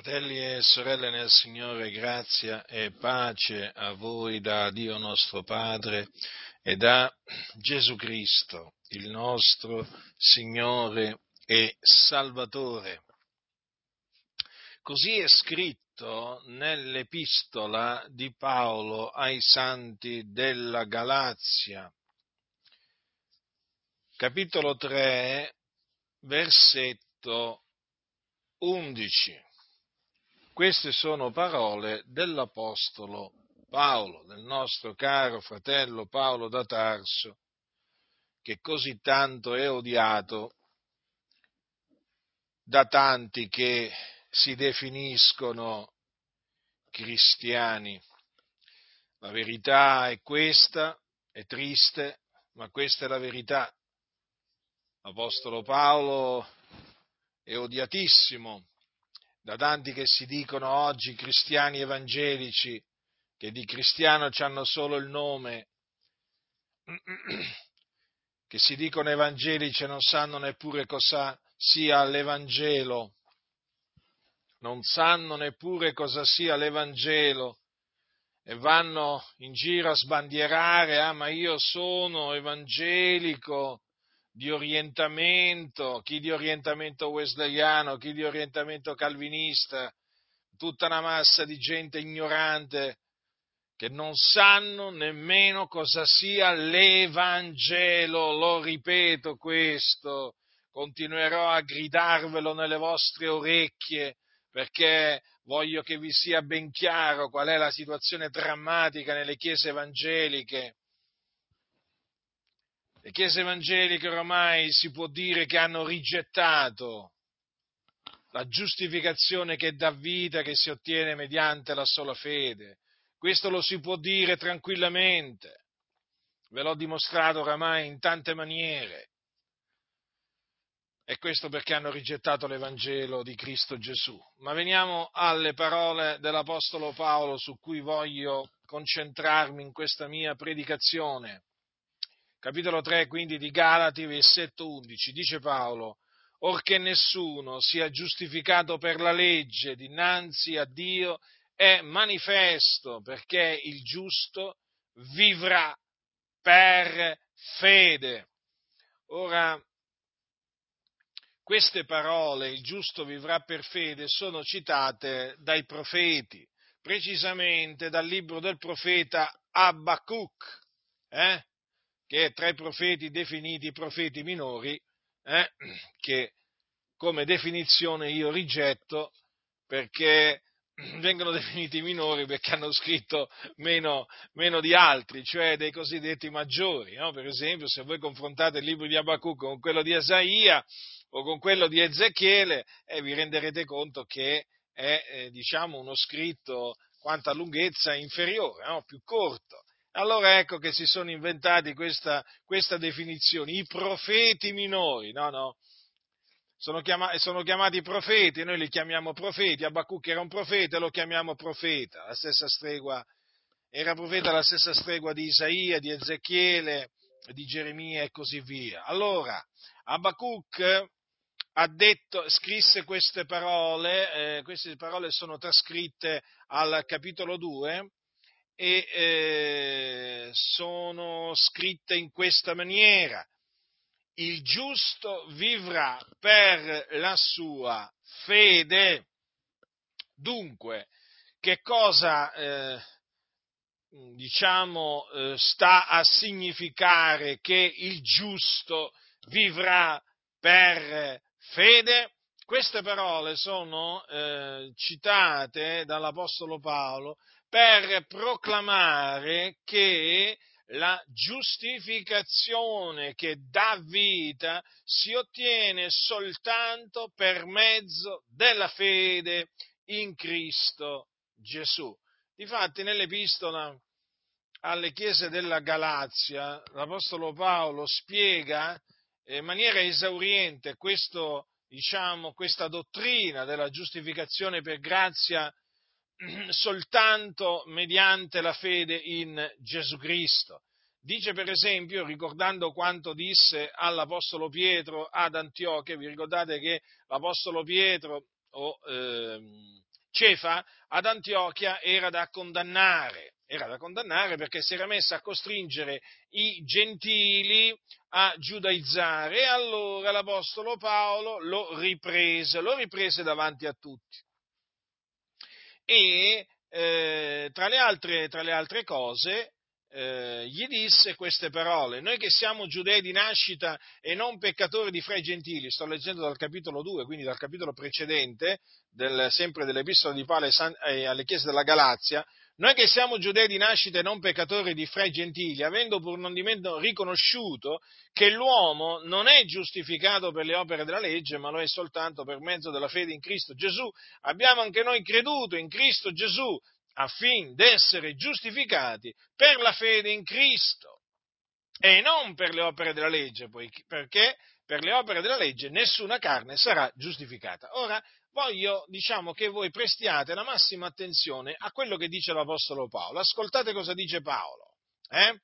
Fratelli e sorelle nel Signore, grazia e pace a voi da Dio nostro Padre e da Gesù Cristo, il nostro Signore e Salvatore. Così è scritto nell'epistola di Paolo ai santi della Galazia, capitolo 3, versetto 11. Queste sono parole dell'Apostolo Paolo, del nostro caro fratello Paolo da Tarso, che così tanto è odiato da tanti che si definiscono cristiani. La verità è questa, è triste, ma questa è la verità. L'Apostolo Paolo è odiatissimo da tanti che si dicono oggi cristiani evangelici, che di cristiano hanno solo il nome, che si dicono evangelici e non sanno neppure cosa sia l'Evangelo, non sanno neppure cosa sia l'Evangelo e vanno in giro a sbandierare, ah ma io sono evangelico, di orientamento, chi di orientamento wesleyano, chi di orientamento calvinista, tutta una massa di gente ignorante che non sanno nemmeno cosa sia l'Evangelo, lo ripeto questo, continuerò a gridarvelo nelle vostre orecchie perché voglio che vi sia ben chiaro qual è la situazione drammatica nelle chiese evangeliche le chiese evangeliche ormai si può dire che hanno rigettato la giustificazione che dà vita, che si ottiene mediante la sola fede. Questo lo si può dire tranquillamente. Ve l'ho dimostrato oramai in tante maniere. E questo perché hanno rigettato l'Evangelo di Cristo Gesù. Ma veniamo alle parole dell'Apostolo Paolo su cui voglio concentrarmi in questa mia predicazione capitolo 3 quindi di Galati, versetto 11, dice Paolo, orché nessuno sia giustificato per la legge dinanzi a Dio è manifesto perché il giusto vivrà per fede. Ora, queste parole, il giusto vivrà per fede, sono citate dai profeti, precisamente dal libro del profeta Abacuc. Eh? Che è tra i profeti definiti profeti minori, eh, che come definizione io rigetto perché vengono definiti minori perché hanno scritto meno, meno di altri, cioè dei cosiddetti maggiori. No? Per esempio, se voi confrontate il libro di Abacuc con quello di Esaia o con quello di Ezechiele, eh, vi renderete conto che è eh, diciamo, uno scritto quanto a lunghezza inferiore, no? più corto. Allora ecco che si sono inventati questa, questa definizione, i profeti minori, no, no, sono, chiamati, sono chiamati profeti, noi li chiamiamo profeti, Abacuc era un profeta, lo chiamiamo profeta, la stessa stregua, era profeta la stessa stregua di Isaia, di Ezechiele, di Geremia e così via. Allora, Abacuc ha detto, scrisse queste parole, eh, queste parole sono trascritte al capitolo 2, e eh, sono scritte in questa maniera. Il giusto vivrà per la sua fede. Dunque, che cosa eh, diciamo eh, sta a significare che il giusto vivrà per fede? Queste parole sono eh, citate dall'Apostolo Paolo per proclamare che la giustificazione che dà vita si ottiene soltanto per mezzo della fede in Cristo Gesù. Difatti nell'epistola alle chiese della Galazia l'Apostolo Paolo spiega in maniera esauriente questo, diciamo, questa dottrina della giustificazione per grazia soltanto mediante la fede in Gesù Cristo. Dice per esempio, ricordando quanto disse all'Apostolo Pietro ad Antiochia, vi ricordate che l'Apostolo Pietro, o, eh, Cefa ad Antiochia era da condannare, era da condannare perché si era messa a costringere i gentili a giudaizzare e allora l'Apostolo Paolo lo riprese, lo riprese davanti a tutti. E eh, tra, le altre, tra, le altre, cose eh, gli disse queste parole, noi che siamo giudei di nascita e non peccatori di fra i gentili, sto leggendo dal capitolo 2, quindi dal capitolo precedente, del, sempre dell'epistola di Paolo alle chiese della Galazia, noi che siamo giudei di nascita e non peccatori di fra i gentili, avendo pur non dimenticato riconosciuto che l'uomo non è giustificato per le opere della legge, ma lo è soltanto per mezzo della fede in Cristo Gesù, abbiamo anche noi creduto in Cristo Gesù affin d'essere giustificati per la fede in Cristo e non per le opere della legge, perché per le opere della legge nessuna carne sarà giustificata. Ora, voglio, diciamo, che voi prestiate la massima attenzione a quello che dice l'Apostolo Paolo. Ascoltate cosa dice Paolo. Eh?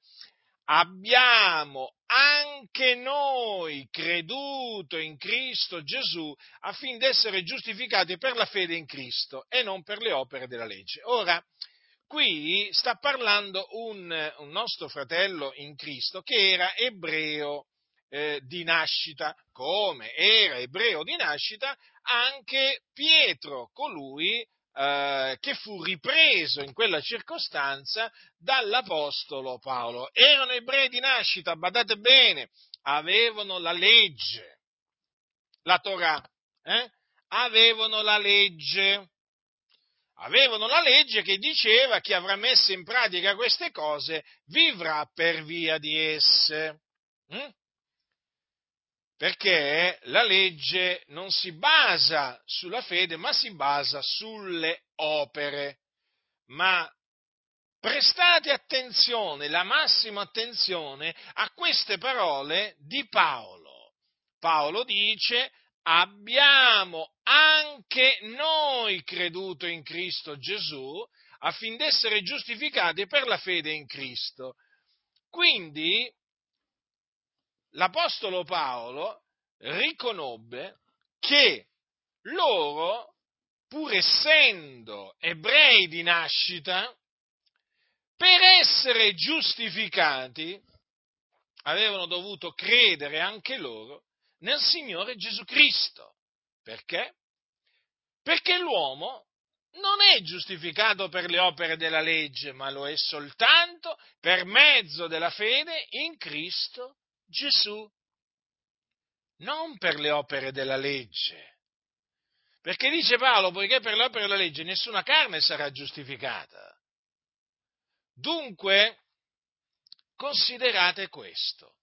Abbiamo anche noi creduto in Cristo Gesù affinché essere giustificati per la fede in Cristo e non per le opere della legge. Ora, qui sta parlando un, un nostro fratello in Cristo che era ebreo eh, di nascita, come era ebreo di nascita anche Pietro, colui eh, che fu ripreso in quella circostanza dall'Apostolo Paolo. Erano ebrei di nascita, badate bene, avevano la legge, la Torah, eh? avevano la legge, avevano la legge che diceva chi avrà messo in pratica queste cose vivrà per via di esse. Mm? Perché la legge non si basa sulla fede, ma si basa sulle opere. Ma prestate attenzione, la massima attenzione a queste parole di Paolo. Paolo dice, abbiamo anche noi creduto in Cristo Gesù affinché essere giustificati per la fede in Cristo. Quindi l'Apostolo Paolo riconobbe che loro, pur essendo ebrei di nascita, per essere giustificati, avevano dovuto credere anche loro nel Signore Gesù Cristo. Perché? Perché l'uomo non è giustificato per le opere della legge, ma lo è soltanto per mezzo della fede in Cristo Gesù, non per le opere della legge. Perché dice Paolo, poiché per le opere della legge nessuna carne sarà giustificata. Dunque, considerate questo.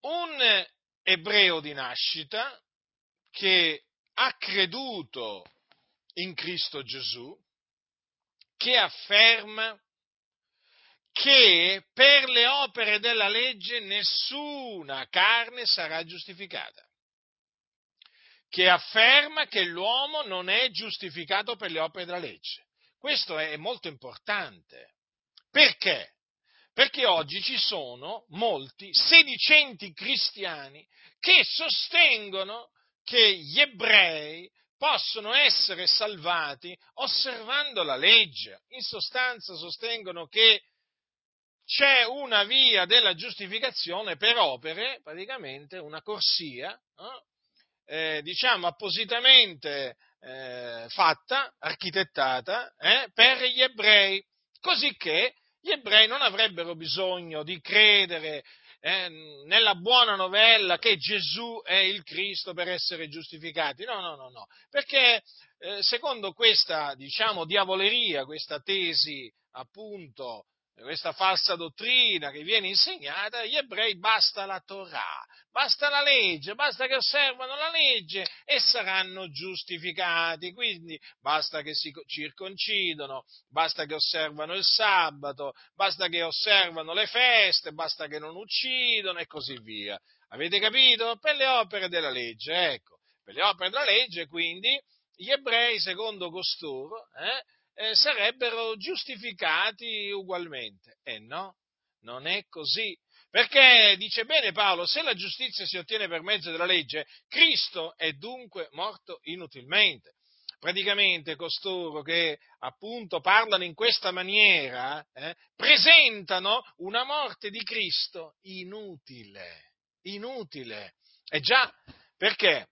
Un ebreo di nascita che ha creduto in Cristo Gesù, che afferma che per le opere della legge nessuna carne sarà giustificata, che afferma che l'uomo non è giustificato per le opere della legge. Questo è molto importante. Perché? Perché oggi ci sono molti sedicenti cristiani che sostengono che gli ebrei possono essere salvati osservando la legge. In sostanza sostengono che c'è una via della giustificazione per opere, praticamente una corsia, eh, diciamo appositamente eh, fatta, architettata, eh, per gli ebrei, così che gli ebrei non avrebbero bisogno di credere eh, nella buona novella che Gesù è il Cristo per essere giustificati. No, no, no, no, perché eh, secondo questa, diciamo, diavoleria, questa tesi appunto questa falsa dottrina che viene insegnata, agli ebrei basta la Torah, basta la legge, basta che osservano la legge e saranno giustificati. Quindi basta che si circoncidono, basta che osservano il sabato, basta che osservano le feste, basta che non uccidono e così via. Avete capito? Per le opere della legge, ecco. Per le opere della legge, quindi, gli ebrei, secondo costoro, eh, eh, sarebbero giustificati ugualmente. E no, non è così. Perché dice bene Paolo, se la giustizia si ottiene per mezzo della legge, Cristo è dunque morto inutilmente. praticamente costoro che appunto parlano in questa maniera eh, presentano una morte di Cristo inutile, inutile. E già, perché?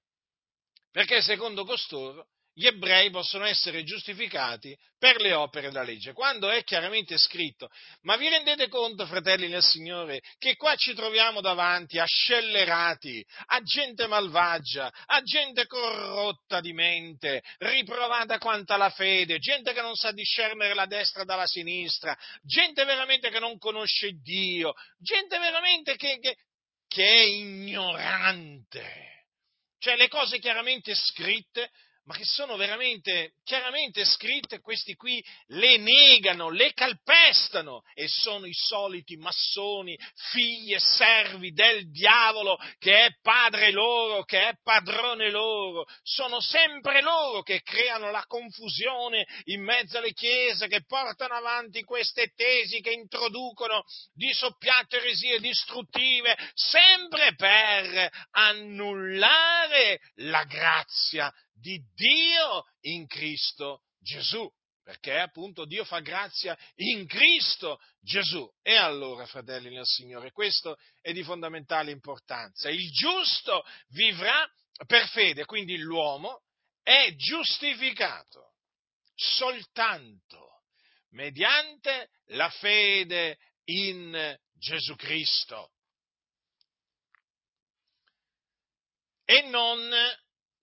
Perché secondo costoro gli ebrei possono essere giustificati per le opere della legge, quando è chiaramente scritto. Ma vi rendete conto, fratelli nel Signore, che qua ci troviamo davanti a scellerati, a gente malvagia, a gente corrotta di mente, riprovata quanto alla fede, gente che non sa discernere la destra dalla sinistra, gente veramente che non conosce Dio, gente veramente che, che, che è ignorante. Cioè le cose chiaramente scritte ma che sono veramente chiaramente scritte, questi qui le negano, le calpestano e sono i soliti massoni, figli e servi del diavolo che è padre loro, che è padrone loro. Sono sempre loro che creano la confusione in mezzo alle chiese, che portano avanti queste tesi, che introducono di soppiatte eresie distruttive, sempre per annullare la grazia di Dio in Cristo Gesù, perché appunto Dio fa grazia in Cristo Gesù. E allora, fratelli nel Signore, questo è di fondamentale importanza. Il giusto vivrà per fede, quindi l'uomo è giustificato soltanto mediante la fede in Gesù Cristo e non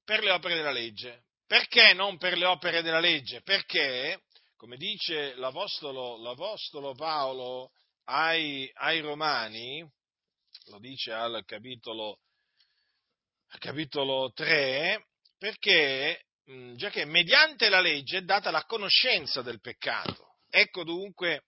per le opere della legge. Perché non per le opere della legge? Perché, come dice l'Apostolo, l'Apostolo Paolo ai, ai, Romani, lo dice al capitolo, al capitolo 3, perché, già che mediante la legge è data la conoscenza del peccato. Ecco dunque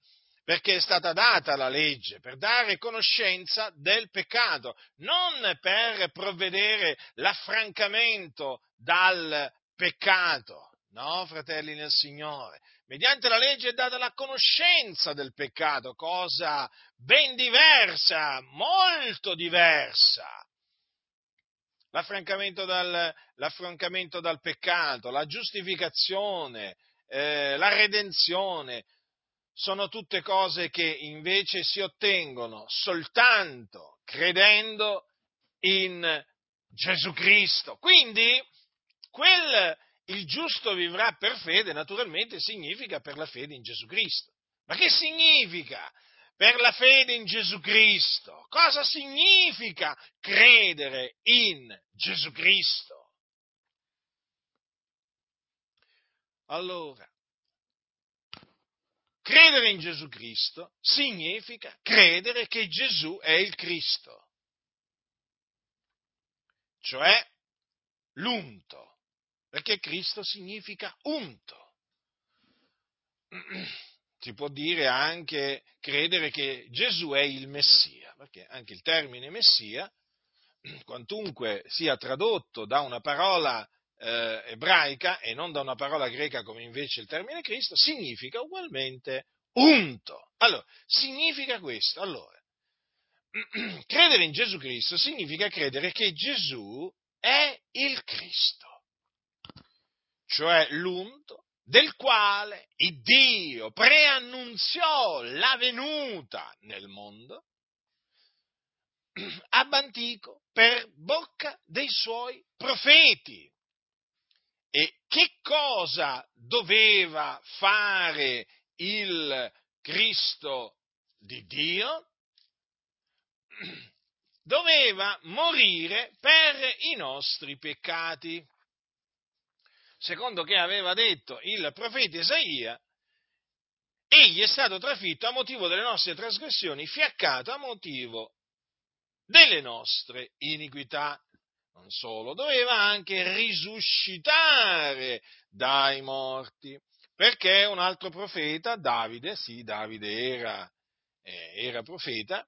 perché è stata data la legge per dare conoscenza del peccato, non per provvedere l'affrancamento dal peccato. No, fratelli nel Signore, mediante la legge è data la conoscenza del peccato, cosa ben diversa, molto diversa. L'affrancamento dal, l'affrancamento dal peccato, la giustificazione, eh, la redenzione, sono tutte cose che invece si ottengono soltanto credendo in Gesù Cristo. Quindi, quel il giusto vivrà per fede, naturalmente significa per la fede in Gesù Cristo. Ma che significa per la fede in Gesù Cristo? Cosa significa credere in Gesù Cristo? Allora, Credere in Gesù Cristo significa credere che Gesù è il Cristo, cioè l'unto, perché Cristo significa unto. Si può dire anche credere che Gesù è il Messia, perché anche il termine Messia, quantunque sia tradotto da una parola eh, ebraica e non da una parola greca come invece il termine Cristo, significa ugualmente unto. Allora, significa questo. Allora, credere in Gesù Cristo significa credere che Gesù è il Cristo, cioè l'unto del quale il Dio preannunziò la venuta nel mondo ab antico per bocca dei suoi profeti. E che cosa doveva fare il Cristo di Dio? Doveva morire per i nostri peccati. Secondo che aveva detto il profeta Isaia, egli è stato trafitto a motivo delle nostre trasgressioni, fiaccato a motivo delle nostre iniquità non solo, doveva anche risuscitare dai morti, perché un altro profeta, Davide, sì, Davide era, eh, era profeta,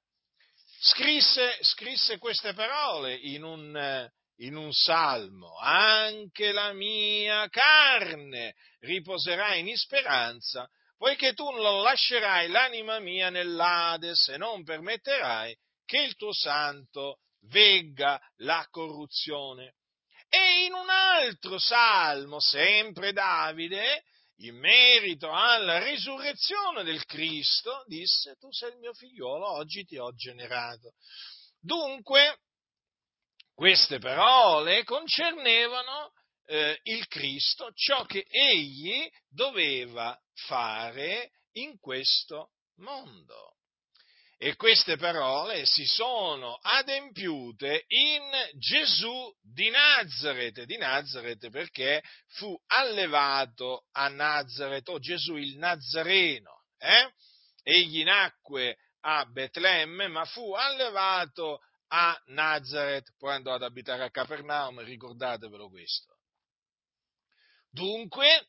scrisse, scrisse, queste parole in un, in un salmo, anche la mia carne riposerà in speranza, poiché tu non lascerai l'anima mia nell'Ades e non permetterai che il tuo santo vegga la corruzione. E in un altro salmo, sempre Davide, in merito alla risurrezione del Cristo, disse, tu sei il mio figliolo, oggi ti ho generato. Dunque, queste parole concernevano eh, il Cristo, ciò che egli doveva fare in questo mondo. E queste parole si sono adempiute in Gesù di Nazareth, di Nazareth perché fu allevato a Nazareth, o Gesù il Nazareno. Eh? Egli nacque a Betlemme, ma fu allevato a Nazareth, poi andò ad abitare a Capernaum, ricordatevelo questo. Dunque,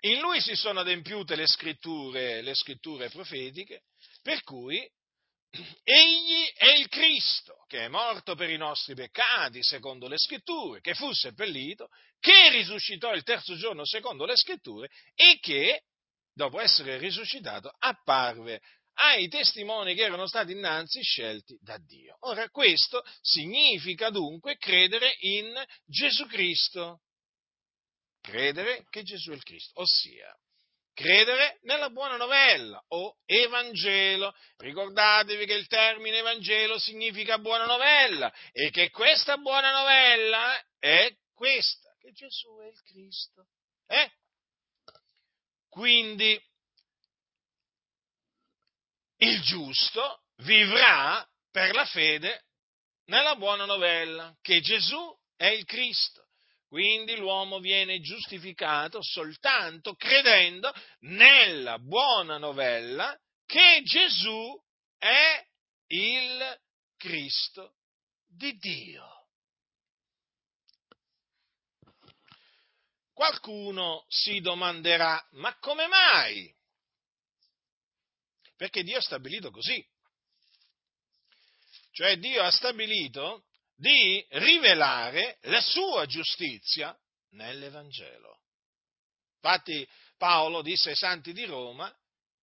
in lui si sono adempiute le scritture, le scritture profetiche, per cui Egli è il Cristo che è morto per i nostri peccati, secondo le scritture, che fu seppellito, che risuscitò il terzo giorno, secondo le scritture, e che, dopo essere risuscitato, apparve ai testimoni che erano stati innanzi scelti da Dio. Ora, questo significa dunque credere in Gesù Cristo. Credere che Gesù è il Cristo, ossia credere nella buona novella o Evangelo. Ricordatevi che il termine Evangelo significa buona novella e che questa buona novella è questa, che Gesù è il Cristo. Eh? Quindi il giusto vivrà per la fede nella buona novella, che Gesù è il Cristo. Quindi l'uomo viene giustificato soltanto credendo nella buona novella che Gesù è il Cristo di Dio. Qualcuno si domanderà, ma come mai? Perché Dio ha stabilito così. Cioè Dio ha stabilito di rivelare la sua giustizia nell'Evangelo. Infatti Paolo disse ai santi di Roma,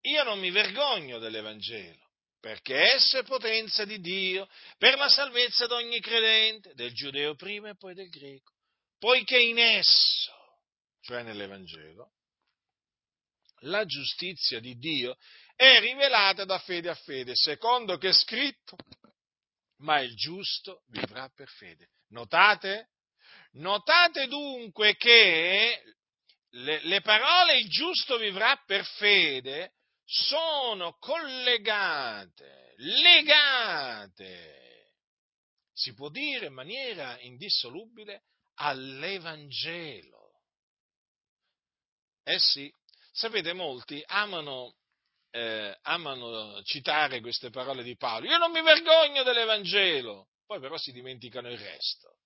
io non mi vergogno dell'Evangelo, perché esso è potenza di Dio per la salvezza di ogni credente, del giudeo prima e poi del greco, poiché in esso, cioè nell'Evangelo, la giustizia di Dio è rivelata da fede a fede, secondo che è scritto, ma il giusto vivrà per fede. Notate? Notate dunque che le, le parole il giusto vivrà per fede sono collegate, legate, si può dire in maniera indissolubile, all'Evangelo. Eh sì, sapete, molti amano eh, amano citare queste parole di Paolo. Io non mi vergogno dell'Evangelo, poi però si dimenticano il resto.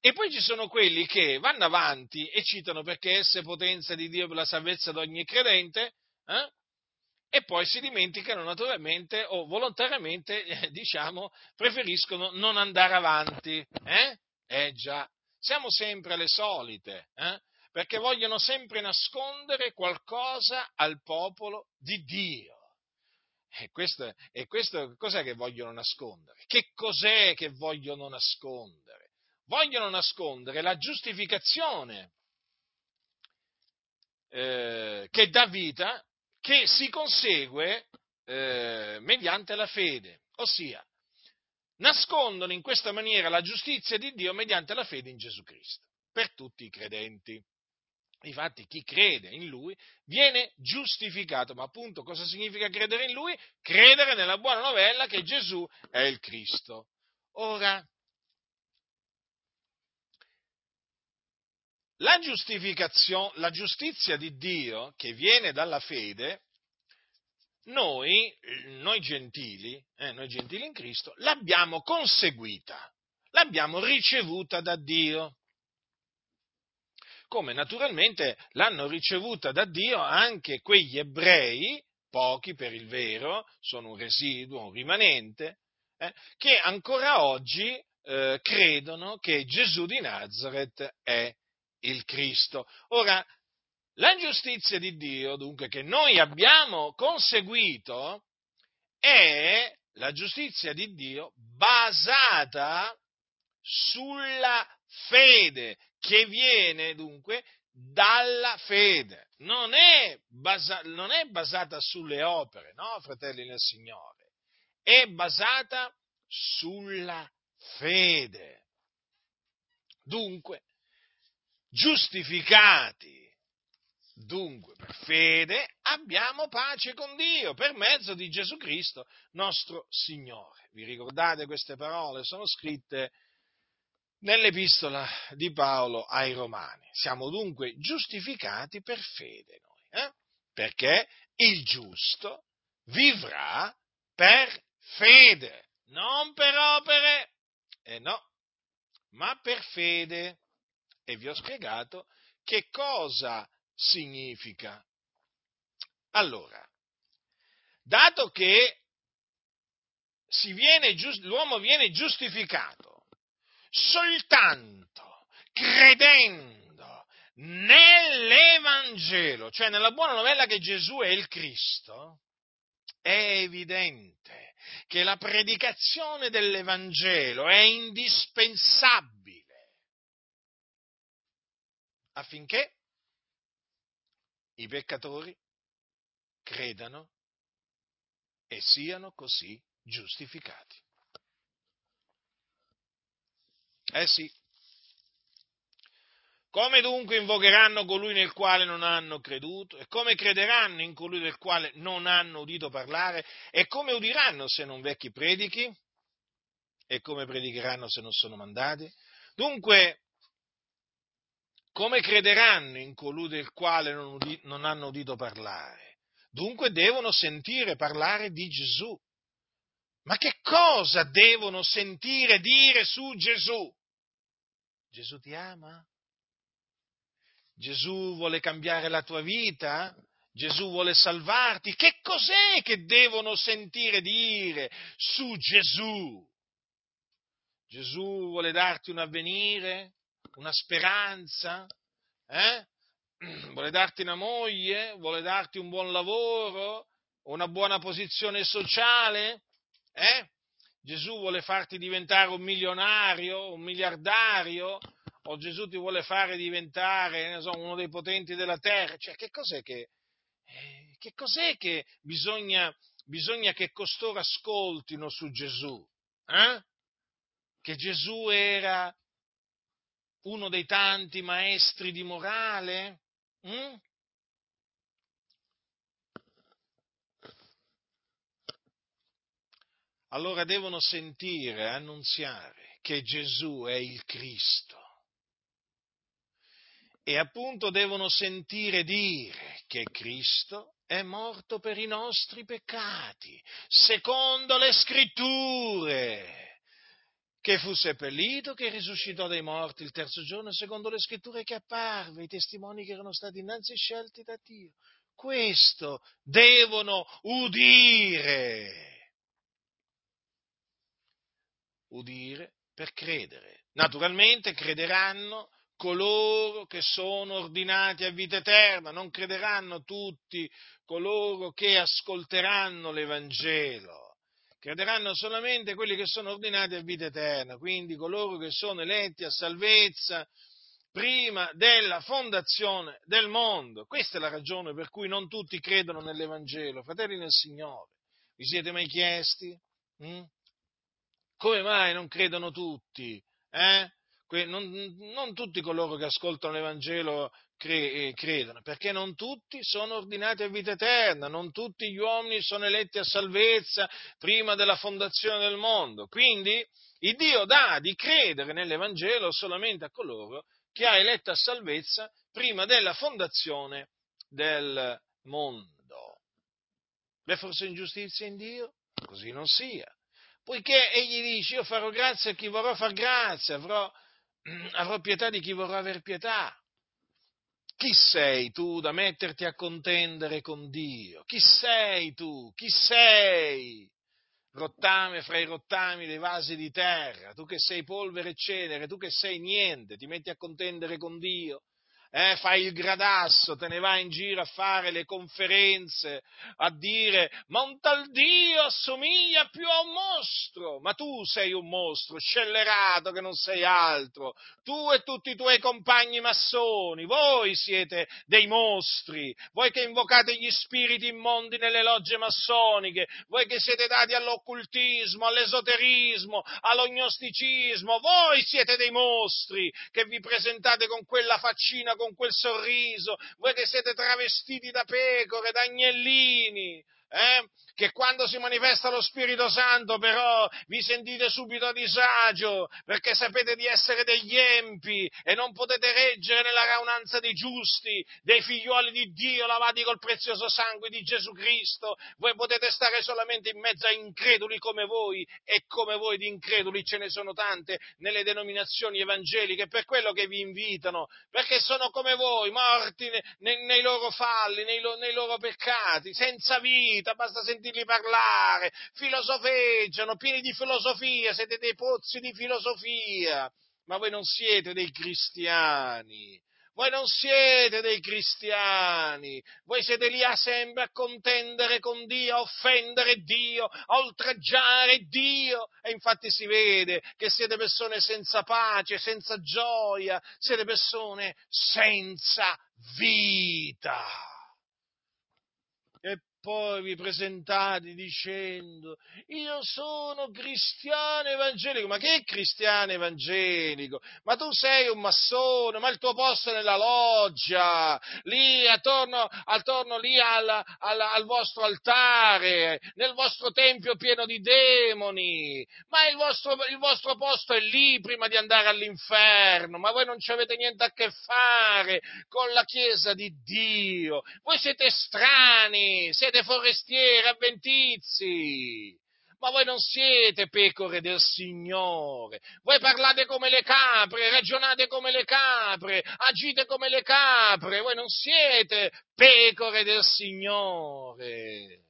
E poi ci sono quelli che vanno avanti e citano perché essa è potenza di Dio per la salvezza di ogni credente, eh? e poi si dimenticano naturalmente o volontariamente, eh, diciamo, preferiscono non andare avanti. Eh? eh già, siamo sempre alle solite. Eh? Perché vogliono sempre nascondere qualcosa al popolo di Dio. E questo, e questo cos'è che vogliono nascondere? Che cos'è che vogliono nascondere? Vogliono nascondere la giustificazione eh, che dà vita, che si consegue eh, mediante la fede, ossia nascondono in questa maniera la giustizia di Dio mediante la fede in Gesù Cristo, per tutti i credenti. Infatti chi crede in lui viene giustificato, ma appunto cosa significa credere in lui? Credere nella buona novella che Gesù è il Cristo. Ora, la giustificazione, la giustizia di Dio che viene dalla fede, noi, noi gentili, eh, noi gentili in Cristo, l'abbiamo conseguita, l'abbiamo ricevuta da Dio come naturalmente l'hanno ricevuta da Dio anche quegli ebrei, pochi per il vero, sono un residuo, un rimanente, eh, che ancora oggi eh, credono che Gesù di Nazareth è il Cristo. Ora, la giustizia di Dio, dunque, che noi abbiamo conseguito, è la giustizia di Dio basata sulla fede, che viene dunque dalla fede. Non è, basa- non è basata sulle opere, no, fratelli nel Signore, è basata sulla fede. Dunque, giustificati Dunque, per fede abbiamo pace con Dio per mezzo di Gesù Cristo, nostro Signore. Vi ricordate queste parole? Sono scritte nell'epistola di Paolo ai Romani. Siamo dunque giustificati per fede noi, eh? perché il giusto vivrà per fede, non per opere, eh no, ma per fede. E vi ho spiegato che cosa significa. Allora, dato che viene, l'uomo viene giustificato soltanto credendo nell'Evangelo, cioè nella buona novella che Gesù è il Cristo, è evidente che la predicazione dell'Evangelo è indispensabile affinché i peccatori credano e siano così giustificati. Eh sì. Come dunque invocheranno colui nel quale non hanno creduto? E come crederanno in colui del quale non hanno udito parlare? E come udiranno se non vecchi predichi? E come predicheranno se non sono mandati? Dunque, come crederanno in colui del quale non, udi- non hanno udito parlare? Dunque devono sentire parlare di Gesù. Ma che cosa devono sentire dire su Gesù? Gesù ti ama? Gesù vuole cambiare la tua vita? Gesù vuole salvarti? Che cos'è che devono sentire dire su Gesù? Gesù vuole darti un avvenire? una speranza, eh? vuole darti una moglie, vuole darti un buon lavoro, una buona posizione sociale, eh? Gesù vuole farti diventare un milionario, un miliardario, o Gesù ti vuole fare diventare so, uno dei potenti della terra. Cioè, che cos'è che, eh, che, cos'è che bisogna, bisogna, che costoro ascoltino su Gesù? Eh? Che Gesù era uno dei tanti maestri di morale? Mm? Allora devono sentire, annunziare che Gesù è il Cristo. E appunto devono sentire dire che Cristo è morto per i nostri peccati, secondo le scritture che fu seppellito, che risuscitò dai morti il terzo giorno, secondo le scritture che apparve, i testimoni che erano stati innanzi scelti da Dio. Questo devono udire. Udire per credere. Naturalmente crederanno coloro che sono ordinati a vita eterna, non crederanno tutti coloro che ascolteranno l'Evangelo crederanno solamente quelli che sono ordinati a vita eterna, quindi coloro che sono eletti a salvezza prima della fondazione del mondo. Questa è la ragione per cui non tutti credono nell'Evangelo, fratelli nel Signore. Vi siete mai chiesti? Hm? Come mai non credono tutti? Eh? Non, non, tutti coloro che ascoltano l'Evangelo eh, credono, perché non tutti sono ordinati a vita eterna, non tutti gli uomini sono eletti a salvezza prima della fondazione del mondo. Quindi il Dio dà di credere nell'Evangelo solamente a coloro che ha eletto a salvezza prima della fondazione del mondo. Beh, forse ingiustizia in Dio? Così non sia. Poiché egli dice, io farò grazia a chi vorrà far grazia, avrò, avrò pietà di chi vorrà aver pietà. Chi sei tu da metterti a contendere con Dio? Chi sei tu? Chi sei? Rottame fra i rottami dei vasi di terra, tu che sei polvere e cenere, tu che sei niente, ti metti a contendere con Dio? Eh, fai il gradasso, te ne vai in giro a fare le conferenze, a dire ma un tal Dio assomiglia più a un mostro, ma tu sei un mostro, scellerato che non sei altro, tu e tutti i tuoi compagni massoni, voi siete dei mostri, voi che invocate gli spiriti immondi nelle logge massoniche, voi che siete dati all'occultismo, all'esoterismo, all'ognosticismo, voi siete dei mostri che vi presentate con quella faccina, con quel sorriso, voi che siete travestiti da pecore, da agnellini, eh? che quando si manifesta lo Spirito Santo però vi sentite subito a disagio perché sapete di essere degli empi e non potete reggere nella raunanza dei giusti, dei figlioli di Dio lavati col prezioso sangue di Gesù Cristo. Voi potete stare solamente in mezzo a increduli come voi e come voi di increduli ce ne sono tante nelle denominazioni evangeliche per quello che vi invitano, perché sono come voi, morti nei, loro falli, nei loro peccati, senza vita, basta sentire sentirli parlare, filosofeggiano, pieni di filosofia, siete dei pozzi di filosofia, ma voi non siete dei cristiani. Voi non siete dei cristiani, voi siete lì a sempre a contendere con Dio, a offendere Dio, a oltraggiare Dio e infatti si vede che siete persone senza pace, senza gioia, siete persone senza vita. E poi vi presentate dicendo io sono cristiano evangelico, ma che cristiano evangelico? Ma tu sei un massone, ma il tuo posto è nella loggia, lì attorno, attorno lì al, al, al vostro altare, nel vostro tempio pieno di demoni, ma il vostro, il vostro posto è lì prima di andare all'inferno, ma voi non ci avete niente a che fare con la Chiesa di Dio, voi siete strani, siete siete forestieri, avventizi. Ma voi non siete pecore del Signore. Voi parlate come le capre, ragionate come le capre, agite come le capre. Voi non siete pecore del Signore.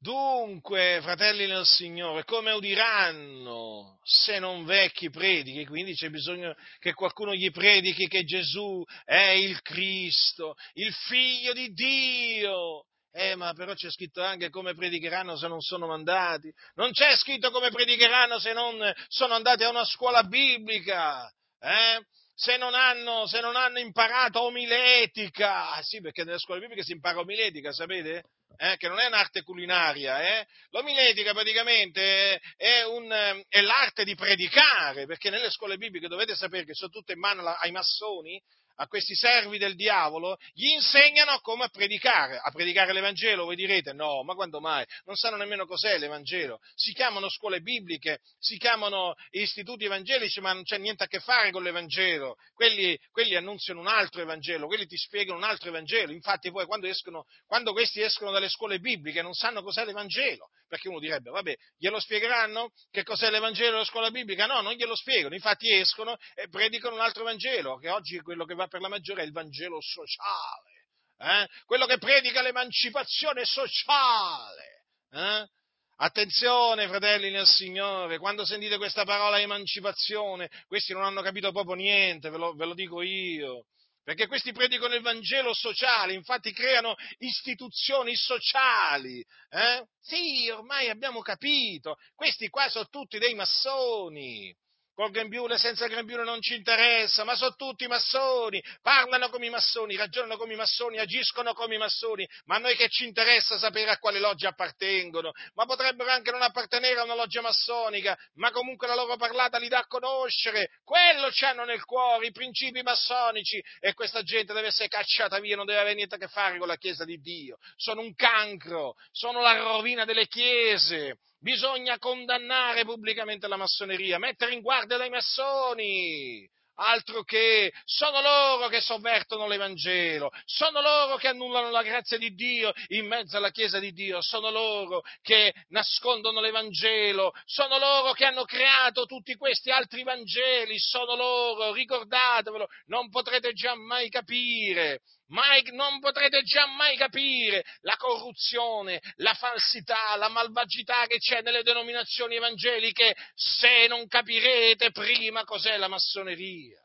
Dunque, fratelli nel Signore, come udiranno se non vecchi predichi? Quindi c'è bisogno che qualcuno gli predichi che Gesù è il Cristo, il figlio di Dio. Eh, ma però c'è scritto anche come predicheranno se non sono mandati. Non c'è scritto come predicheranno se non sono andati a una scuola biblica. Eh? se non, hanno, se non hanno imparato omiletica. Ah, sì, perché nelle scuole bibliche si impara omiletica, sapete? Eh, che non è un'arte culinaria, eh? l'omiletica praticamente è, un, è, l'arte di predicare, perché nelle scuole bibliche dovete sapere che sono tutte in mano ai massoni, a questi servi del diavolo, gli insegnano come predicare. A predicare l'Evangelo, voi direte, no, ma quando mai? Non sanno nemmeno cos'è l'Evangelo. Si chiamano scuole bibliche, si chiamano istituti evangelici, ma non c'è niente a che fare con l'Evangelo. Quelli, quelli annunziano un altro Evangelo, quelli ti spiegano un altro Evangelo. Infatti poi quando, escono, quando questi escono dalle scuole bibliche non sanno cos'è l'Evangelo. Perché uno direbbe, vabbè, glielo spiegheranno che cos'è l'Evangelo della scuola biblica? No, non glielo spiegano. Infatti escono e predicano un altro Evangelo, che oggi quello che va per la maggiore è il Vangelo sociale, eh? quello che predica l'emancipazione sociale. Eh? Attenzione, fratelli nel Signore, quando sentite questa parola emancipazione, questi non hanno capito proprio niente, ve lo, ve lo dico io. Perché questi predicano il Vangelo sociale, infatti creano istituzioni sociali. Eh? Sì, ormai abbiamo capito, questi qua sono tutti dei massoni col grembiule, senza grembiule non ci interessa, ma sono tutti massoni, parlano come i massoni, ragionano come i massoni, agiscono come i massoni, ma a noi che ci interessa sapere a quale loggia appartengono, ma potrebbero anche non appartenere a una loggia massonica, ma comunque la loro parlata li dà a conoscere, quello ci hanno nel cuore, i principi massonici, e questa gente deve essere cacciata via, non deve avere niente a che fare con la Chiesa di Dio, sono un cancro, sono la rovina delle chiese, Bisogna condannare pubblicamente la massoneria, mettere in guardia dai massoni. Altro che sono loro che sovvertono l'Evangelo, sono loro che annullano la grazia di Dio in mezzo alla Chiesa di Dio, sono loro che nascondono l'Evangelo, sono loro che hanno creato tutti questi altri Vangeli, sono loro, ricordatevelo, non potrete giammai capire mai, non potrete giammai capire la corruzione, la falsità, la malvagità che c'è nelle denominazioni evangeliche se non capirete prima cos'è la massoneria.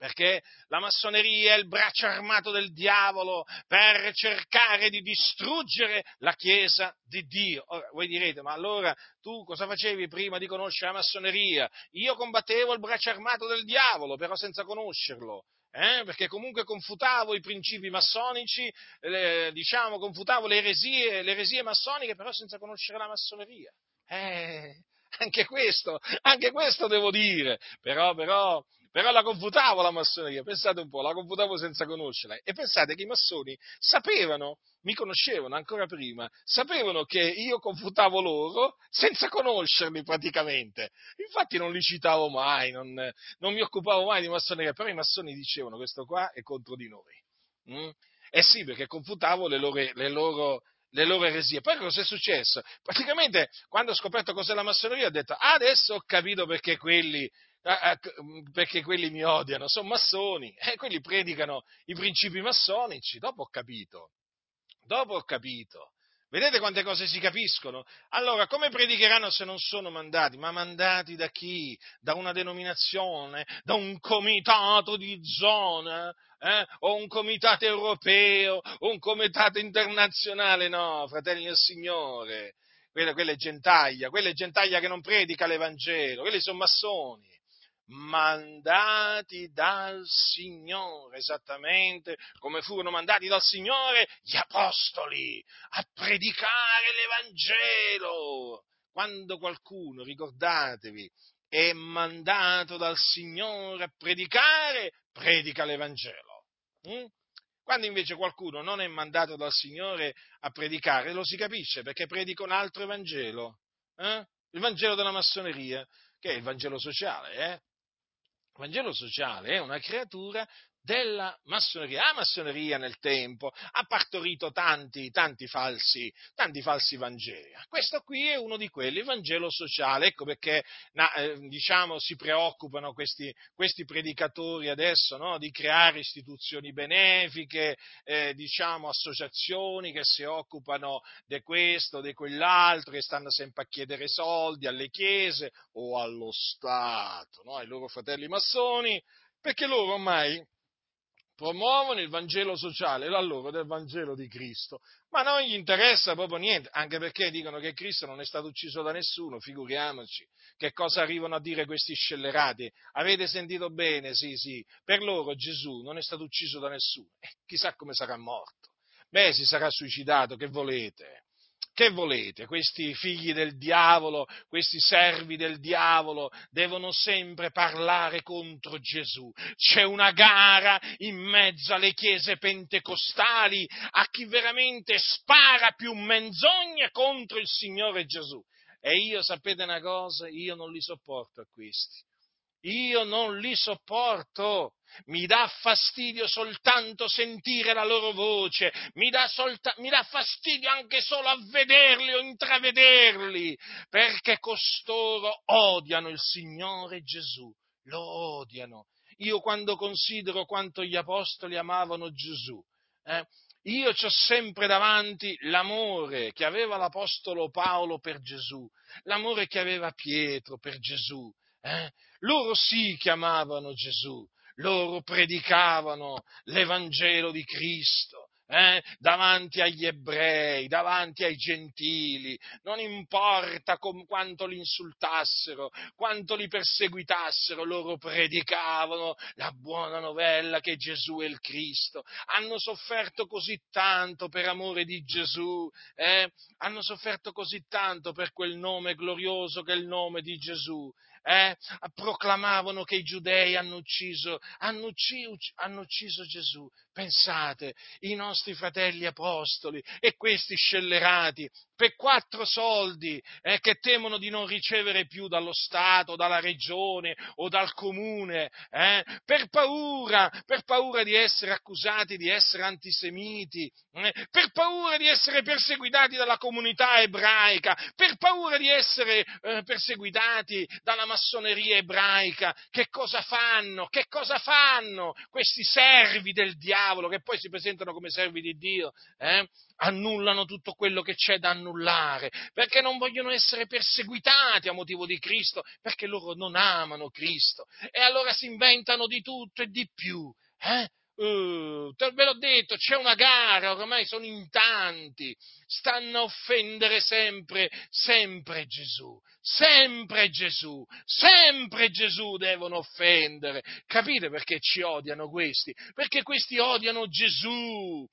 Perché la massoneria è il braccio armato del diavolo per cercare di distruggere la Chiesa di Dio. Ora, voi direte, ma allora tu cosa facevi prima di conoscere la massoneria? Io combattevo il braccio armato del diavolo, però senza conoscerlo. Eh? perché comunque confutavo i principi massonici, eh, diciamo, confutavo le eresie, le eresie massoniche, però senza conoscere la massoneria. Eh, anche questo, anche questo devo dire, però, però però la confutavo la massoneria, pensate un po', la confutavo senza conoscerla. E pensate che i massoni sapevano, mi conoscevano ancora prima, sapevano che io confutavo loro senza conoscerli praticamente. Infatti non li citavo mai, non, non mi occupavo mai di massoneria, però i massoni dicevano questo qua è contro di noi. Mm? Eh sì, perché confutavo le loro, le loro, le loro eresie. Poi cosa è successo? Praticamente quando ho scoperto cos'è la massoneria ho detto adesso ho capito perché quelli perché quelli mi odiano, sono massoni, e eh, quelli predicano i principi massonici, dopo ho capito, dopo ho capito. Vedete quante cose si capiscono? Allora, come predicheranno se non sono mandati? Ma mandati da chi? Da una denominazione? Da un comitato di zona? Eh? O un comitato europeo? O un comitato internazionale? No, fratelli del Signore. Quella, quella è gentaglia, quella è gentaglia che non predica l'Evangelo, quelli sono massoni mandati dal Signore, esattamente come furono mandati dal Signore gli apostoli a predicare l'Evangelo. Quando qualcuno, ricordatevi, è mandato dal Signore a predicare, predica l'Evangelo. Mm? Quando invece qualcuno non è mandato dal Signore a predicare, lo si capisce perché predica un altro Evangelo, eh? il Vangelo della massoneria, che è il Vangelo sociale, eh? Vangelo sociale è una creatura della massoneria. La massoneria nel tempo ha partorito tanti, tanti falsi, tanti falsi Vangeli. Questo qui è uno di quelli, il Vangelo sociale. Ecco perché na, eh, diciamo, si preoccupano questi, questi predicatori adesso no? di creare istituzioni benefiche, eh, diciamo, associazioni che si occupano di questo, di quell'altro, che stanno sempre a chiedere soldi alle chiese o allo Stato, no? ai loro fratelli massoni, perché loro ormai promuovono il Vangelo sociale, la loro del Vangelo di Cristo, ma non gli interessa proprio niente, anche perché dicono che Cristo non è stato ucciso da nessuno, figuriamoci, che cosa arrivano a dire questi scellerati? Avete sentito bene? Sì, sì, per loro Gesù non è stato ucciso da nessuno, eh, chissà come sarà morto. Beh, si sarà suicidato, che volete? Che volete? Questi figli del diavolo, questi servi del diavolo devono sempre parlare contro Gesù. C'è una gara in mezzo alle chiese pentecostali a chi veramente spara più menzogne contro il Signore Gesù. E io sapete una cosa? Io non li sopporto a questi. Io non li sopporto. Mi dà fastidio soltanto sentire la loro voce, mi dà, solta- mi dà, fastidio anche solo a vederli o intravederli, perché costoro odiano il Signore Gesù, lo odiano. Io quando considero quanto gli apostoli amavano Gesù, eh, io ho sempre davanti l'amore che aveva l'Apostolo Paolo per Gesù, l'amore che aveva Pietro per Gesù, eh? Loro sì chiamavano Gesù, loro predicavano l'Evangelo di Cristo. Eh, davanti agli ebrei, davanti ai gentili, non importa com- quanto li insultassero, quanto li perseguitassero, loro predicavano la buona novella che Gesù è il Cristo. Hanno sofferto così tanto per amore di Gesù, eh? hanno sofferto così tanto per quel nome glorioso che è il nome di Gesù eh, proclamavano che i giudei hanno ucciso, hanno, ucciso, hanno ucciso Gesù. Pensate, i nostri fratelli apostoli e questi scellerati per quattro soldi eh, che temono di non ricevere più dallo Stato, dalla regione o dal comune, eh, per paura, per paura di essere accusati di essere antisemiti, eh, per paura di essere perseguitati dalla comunità ebraica, per paura di essere eh, perseguitati dalla massoneria ebraica, che cosa fanno? Che cosa fanno questi servi del diavolo che poi si presentano come servi di Dio? Eh? Annullano tutto quello che c'è da annullare, perché non vogliono essere perseguitati a motivo di Cristo, perché loro non amano Cristo. E allora si inventano di tutto e di più. Eh? Uh, ve l'ho detto, c'è una gara, ormai sono in tanti, stanno a offendere sempre, sempre Gesù, sempre Gesù, sempre Gesù devono offendere. Capite perché ci odiano questi? Perché questi odiano Gesù.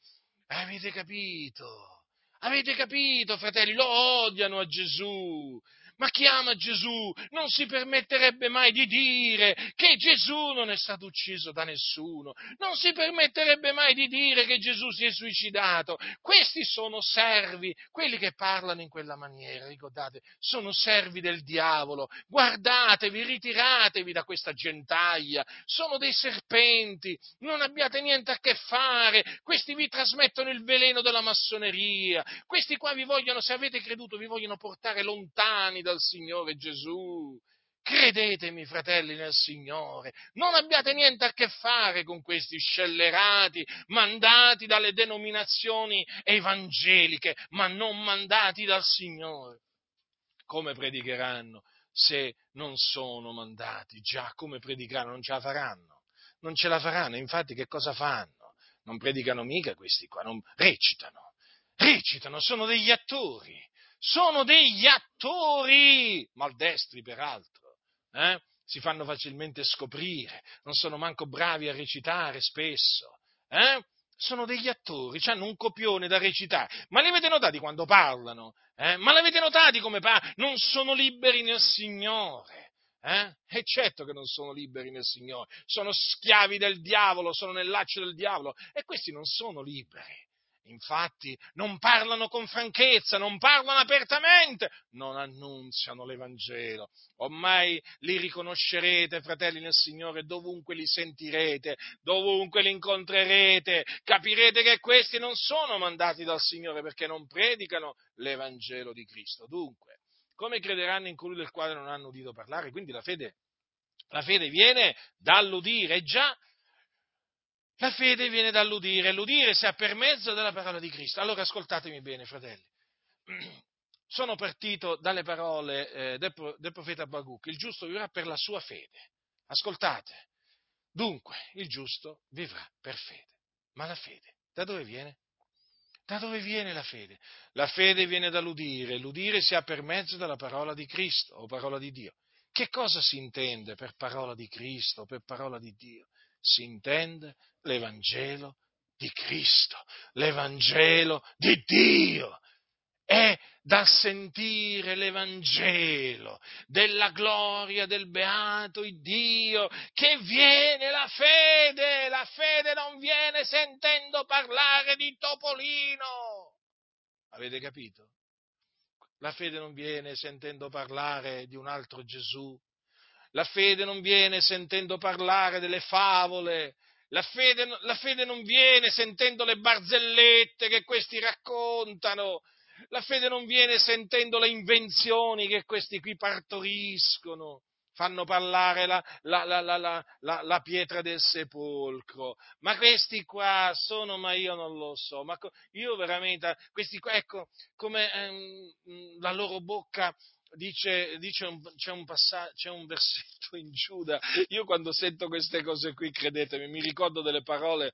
Avete capito? Avete capito, fratelli? Lo odiano a Gesù ma chi ama Gesù non si permetterebbe mai di dire che Gesù non è stato ucciso da nessuno, non si permetterebbe mai di dire che Gesù si è suicidato. Questi sono servi, quelli che parlano in quella maniera, ricordate, sono servi del diavolo. Guardatevi, ritiratevi da questa gentaglia, sono dei serpenti, non abbiate niente a che fare, questi vi trasmettono il veleno della massoneria, questi qua vi vogliono, se avete creduto, vi vogliono portare lontani dal Signore Gesù. Credetemi, fratelli nel Signore, non abbiate niente a che fare con questi scellerati mandati dalle denominazioni evangeliche, ma non mandati dal Signore. Come predicheranno se non sono mandati? Già, come predicheranno? Non ce la faranno. Non ce la faranno, infatti che cosa fanno? Non predicano mica questi qua, non recitano. Recitano, sono degli attori sono degli attori, maldestri peraltro, eh? si fanno facilmente scoprire, non sono manco bravi a recitare spesso, eh? sono degli attori, hanno un copione da recitare, ma li avete notati quando parlano? Eh? Ma l'avete notati come parlano? Non sono liberi nel Signore. Eh? E certo che non sono liberi nel Signore, sono schiavi del diavolo, sono nel laccio del diavolo e questi non sono liberi. Infatti non parlano con franchezza, non parlano apertamente, non annunziano l'Evangelo. Ormai li riconoscerete, fratelli nel Signore, dovunque li sentirete, dovunque li incontrerete, capirete che questi non sono mandati dal Signore perché non predicano l'Evangelo di Cristo. Dunque, come crederanno in colui del quale non hanno udito parlare? Quindi la fede, la fede viene dall'udire, già la fede viene dall'udire, l'udire si ha per mezzo della parola di Cristo. Allora ascoltatemi bene, fratelli. Sono partito dalle parole eh, del, del, profeta Baruch. Il giusto vivrà per la sua fede. Ascoltate. Dunque, il giusto vivrà per fede. Ma la fede, da dove viene? Da dove viene la fede? La fede viene dall'udire, l'udire si ha per mezzo della parola di Cristo o parola di Dio. Che cosa si intende per parola di Cristo o per parola di Dio? Si intende l'Evangelo di Cristo, l'Evangelo di Dio. È da sentire l'Evangelo della gloria del beato Dio che viene la fede. La fede non viene sentendo parlare di Topolino. Avete capito? La fede non viene sentendo parlare di un altro Gesù. La fede non viene sentendo parlare delle favole la fede, la fede non viene sentendo le barzellette che questi raccontano, la fede non viene sentendo le invenzioni che questi qui partoriscono, fanno parlare la, la, la, la, pietra del sepolcro. Ma questi qua sono, ma io non lo so, ma io veramente, questi qua, ecco, come ehm, la loro bocca dice, dice un, c'è, un passaggio, c'è un versetto in Giuda, io quando sento queste cose qui, credetemi, mi ricordo delle parole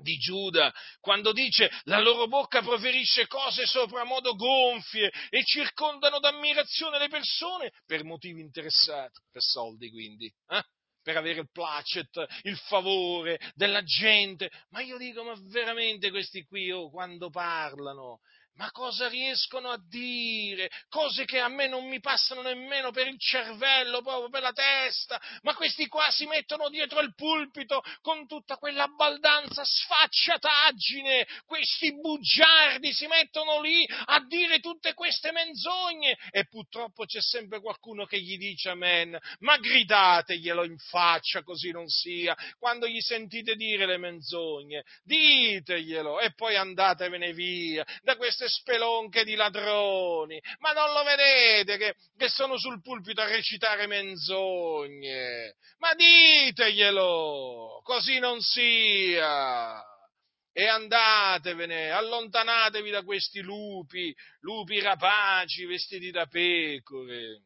di Giuda, quando dice la loro bocca proferisce cose sopramodo gonfie e circondano d'ammirazione le persone per motivi interessati, per soldi quindi, eh? per avere il placet, il favore della gente. Ma io dico, ma veramente questi qui, oh, quando parlano, ma cosa riescono a dire? Cose che a me non mi passano nemmeno per il cervello, proprio per la testa. Ma questi qua si mettono dietro il pulpito con tutta quella baldanza sfacciataggine. Questi bugiardi si mettono lì a dire tutte queste menzogne. E purtroppo c'è sempre qualcuno che gli dice amen. Ma gridateglielo in faccia così non sia. Quando gli sentite dire le menzogne, diteglielo e poi andatevene via da queste queste spelonche di ladroni, ma non lo vedete che, che sono sul pulpito a recitare menzogne? Ma diteglielo, così non sia e andatevene, allontanatevi da questi lupi, lupi rapaci vestiti da pecore.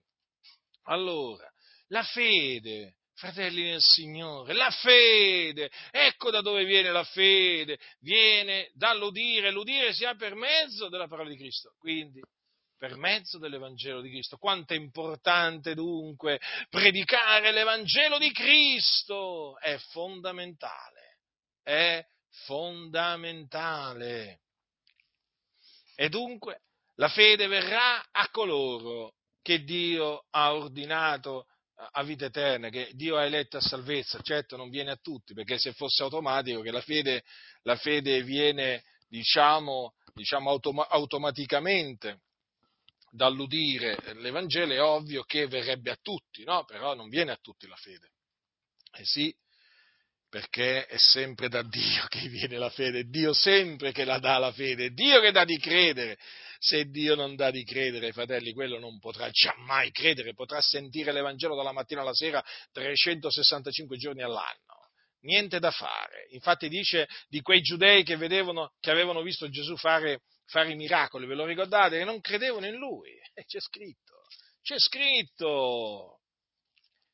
Allora, la fede, fratelli nel Signore, la fede, ecco da dove viene la fede, viene dall'udire, l'udire sia per mezzo della parola di Cristo, quindi per mezzo dell'Evangelo di Cristo. Quanto è importante dunque predicare l'Evangelo di Cristo, è fondamentale, è fondamentale. E dunque la fede verrà a coloro che Dio ha ordinato a vita eterna, che Dio ha eletto a salvezza, certo non viene a tutti, perché se fosse automatico che la fede, la fede viene, diciamo, diciamo autom- automaticamente dall'udire l'Evangelo, è ovvio che verrebbe a tutti, no? Però non viene a tutti la fede. Eh sì, perché è sempre da Dio che viene la fede, è Dio sempre che la dà la fede, è Dio che dà di credere. Se Dio non dà di credere, fratelli, quello non potrà mai credere, potrà sentire l'Evangelo dalla mattina alla sera 365 giorni all'anno. Niente da fare. Infatti dice di quei giudei che, vedevano, che avevano visto Gesù fare, fare i miracoli, ve lo ricordate? Che non credevano in lui. C'è scritto, c'è scritto,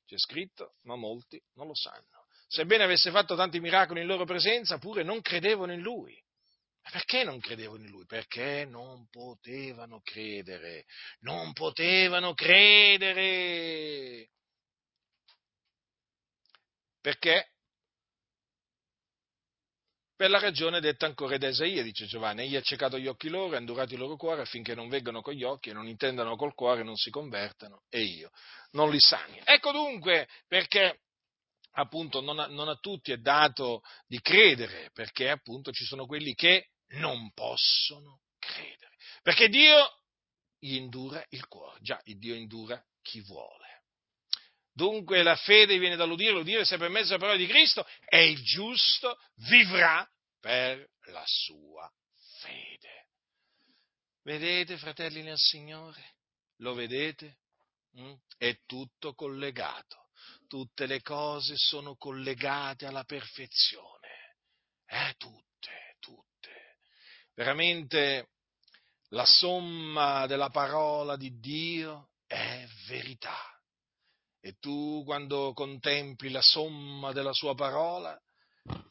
c'è scritto, ma molti non lo sanno sebbene avesse fatto tanti miracoli in loro presenza, pure non credevano in lui. Perché non credevano in lui? Perché non potevano credere, non potevano credere. Perché? Per la ragione detta ancora da Isaia, dice Giovanni, egli ha accecato gli occhi loro, ha indurato i loro cuori affinché non veggano con gli occhi e non intendano col cuore non si convertano, e io non li sani. Ecco dunque perché appunto non a, non a tutti è dato di credere, perché appunto ci sono quelli che non possono credere, perché Dio gli indura il cuore, già il Dio indura chi vuole. Dunque la fede viene dall'udire, l'udire se per mezzo della parola di Cristo e il giusto vivrà per la sua fede. Vedete, fratelli nel Signore? Lo vedete? Mm? È tutto collegato tutte le cose sono collegate alla perfezione. Tutte, tutte. Veramente la somma della parola di Dio è verità. E tu quando contempli la somma della sua parola,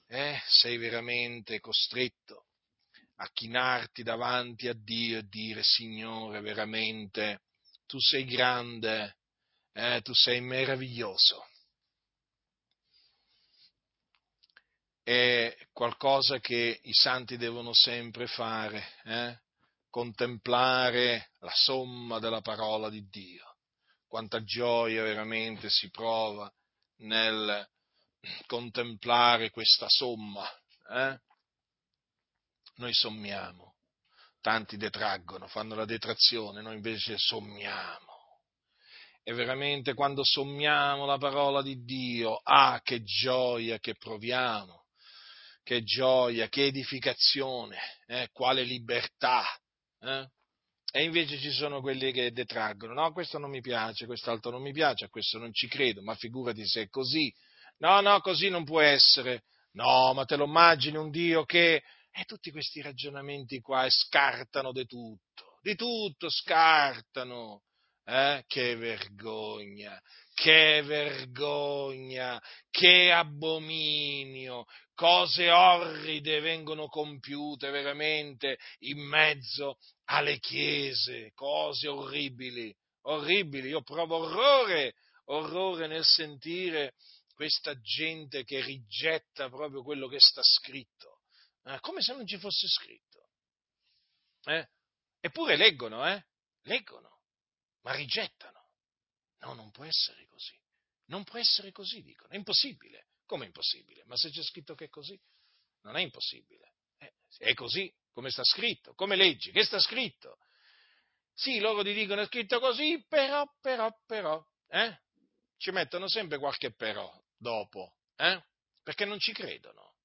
eh, sei veramente costretto a chinarti davanti a Dio e dire, Signore, veramente, tu sei grande, eh, tu sei meraviglioso. È qualcosa che i santi devono sempre fare, eh? contemplare la somma della parola di Dio. Quanta gioia veramente si prova nel contemplare questa somma. Eh? Noi sommiamo, tanti detraggono, fanno la detrazione, noi invece sommiamo e veramente quando sommiamo la parola di Dio, ah, che gioia che proviamo, che gioia, che edificazione, eh, quale libertà. Eh? E invece ci sono quelli che detraggono, no, questo non mi piace, quest'altro non mi piace, a questo non ci credo, ma figurati se è così. No, no, così non può essere. No, ma te lo immagini un Dio che... E tutti questi ragionamenti qua scartano di tutto, di tutto scartano. Eh? Che vergogna, che vergogna, che abominio, cose orride vengono compiute veramente in mezzo alle chiese, cose orribili, orribili, io provo orrore, orrore nel sentire questa gente che rigetta proprio quello che sta scritto, eh? come se non ci fosse scritto. Eh? Eppure leggono, eh? Leggono ma rigettano. No, non può essere così. Non può essere così, dicono. È impossibile. Come è impossibile? Ma se c'è scritto che è così, non è impossibile. Eh, è così, come sta scritto. Come leggi? Che sta scritto? Sì, loro ti dicono è scritto così, però, però, però. Eh? Ci mettono sempre qualche però dopo, eh? perché non ci credono.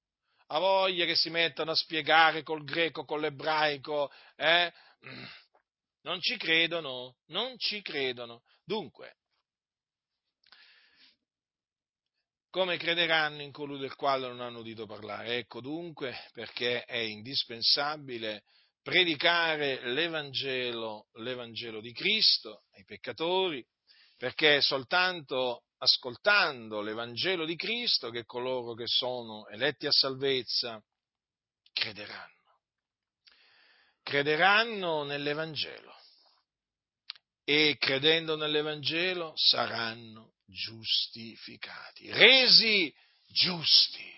a voglia che si mettano a spiegare col greco, con l'ebraico, eh? non ci credono, non ci credono. Dunque, come crederanno in colui del quale non hanno udito parlare? Ecco dunque perché è indispensabile predicare l'Evangelo, l'Evangelo di Cristo ai peccatori, perché soltanto ascoltando l'Evangelo di Cristo che coloro che sono eletti a salvezza crederanno. Crederanno nell'Evangelo e credendo nell'Evangelo saranno giustificati, resi giusti.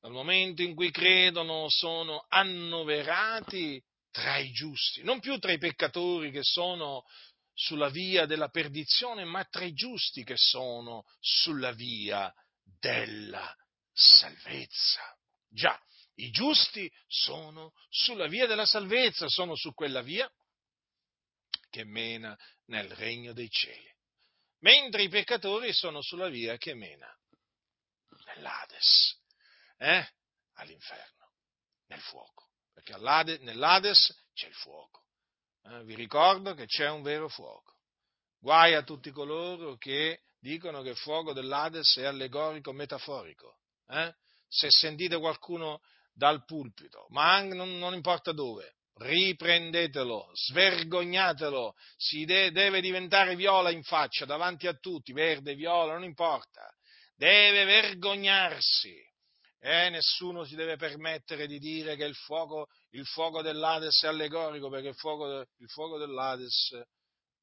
Dal momento in cui credono sono annoverati tra i giusti, non più tra i peccatori che sono sulla via della perdizione, ma tra i giusti che sono sulla via della salvezza. Già, i giusti sono sulla via della salvezza, sono su quella via che mena nel regno dei cieli, mentre i peccatori sono sulla via che mena nell'Ades, eh? all'inferno, nel fuoco, perché nell'Ades c'è il fuoco. Eh, vi ricordo che c'è un vero fuoco. Guai a tutti coloro che dicono che il fuoco dell'Ades è allegorico, metaforico. Eh? Se sentite qualcuno dal pulpito, ma anche, non, non importa dove, riprendetelo, svergognatelo, si de- deve diventare viola in faccia davanti a tutti, verde, viola, non importa, deve vergognarsi e nessuno si deve permettere di dire che il fuoco, il fuoco dell'Ades è allegorico, perché il fuoco, il fuoco dell'Ades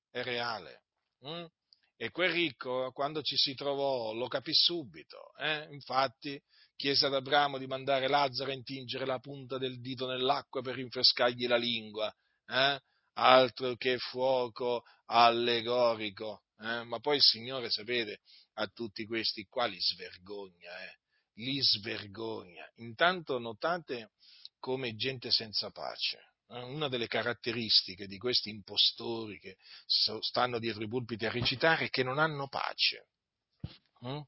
è reale. Mm? E quel ricco, quando ci si trovò, lo capì subito. Eh? Infatti, chiese ad Abramo di mandare Lazzaro a intingere la punta del dito nell'acqua per rinfrescargli la lingua. Eh? Altro che fuoco allegorico. Eh? Ma poi il Signore, sapete, a tutti questi qua li svergogna. Eh? li svergogna. Intanto notate come gente senza pace. Eh, una delle caratteristiche di questi impostori che stanno dietro i pulpiti a recitare è che non hanno pace. Mm?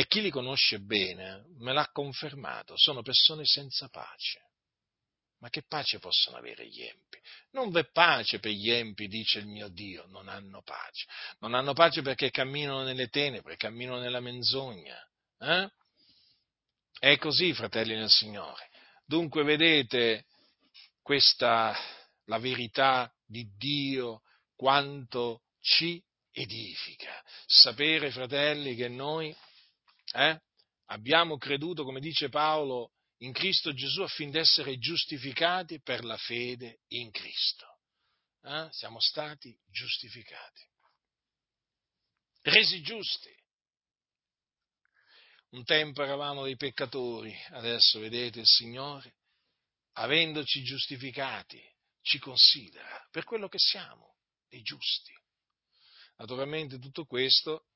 E chi li conosce bene me l'ha confermato, sono persone senza pace. Ma che pace possono avere gli empi? Non v'è pace per gli empi, dice il mio Dio, non hanno pace. Non hanno pace perché camminano nelle tenebre, camminano nella menzogna. Eh? È così, fratelli nel Signore. Dunque vedete questa, la verità di Dio, quanto ci edifica. Sapere, fratelli, che noi eh, abbiamo creduto, come dice Paolo, in Cristo Gesù affin essere giustificati per la fede in Cristo. Eh? Siamo stati giustificati, resi giusti. Un tempo eravamo dei peccatori, adesso vedete il Signore, avendoci giustificati, ci considera per quello che siamo, dei giusti. Naturalmente tutto questo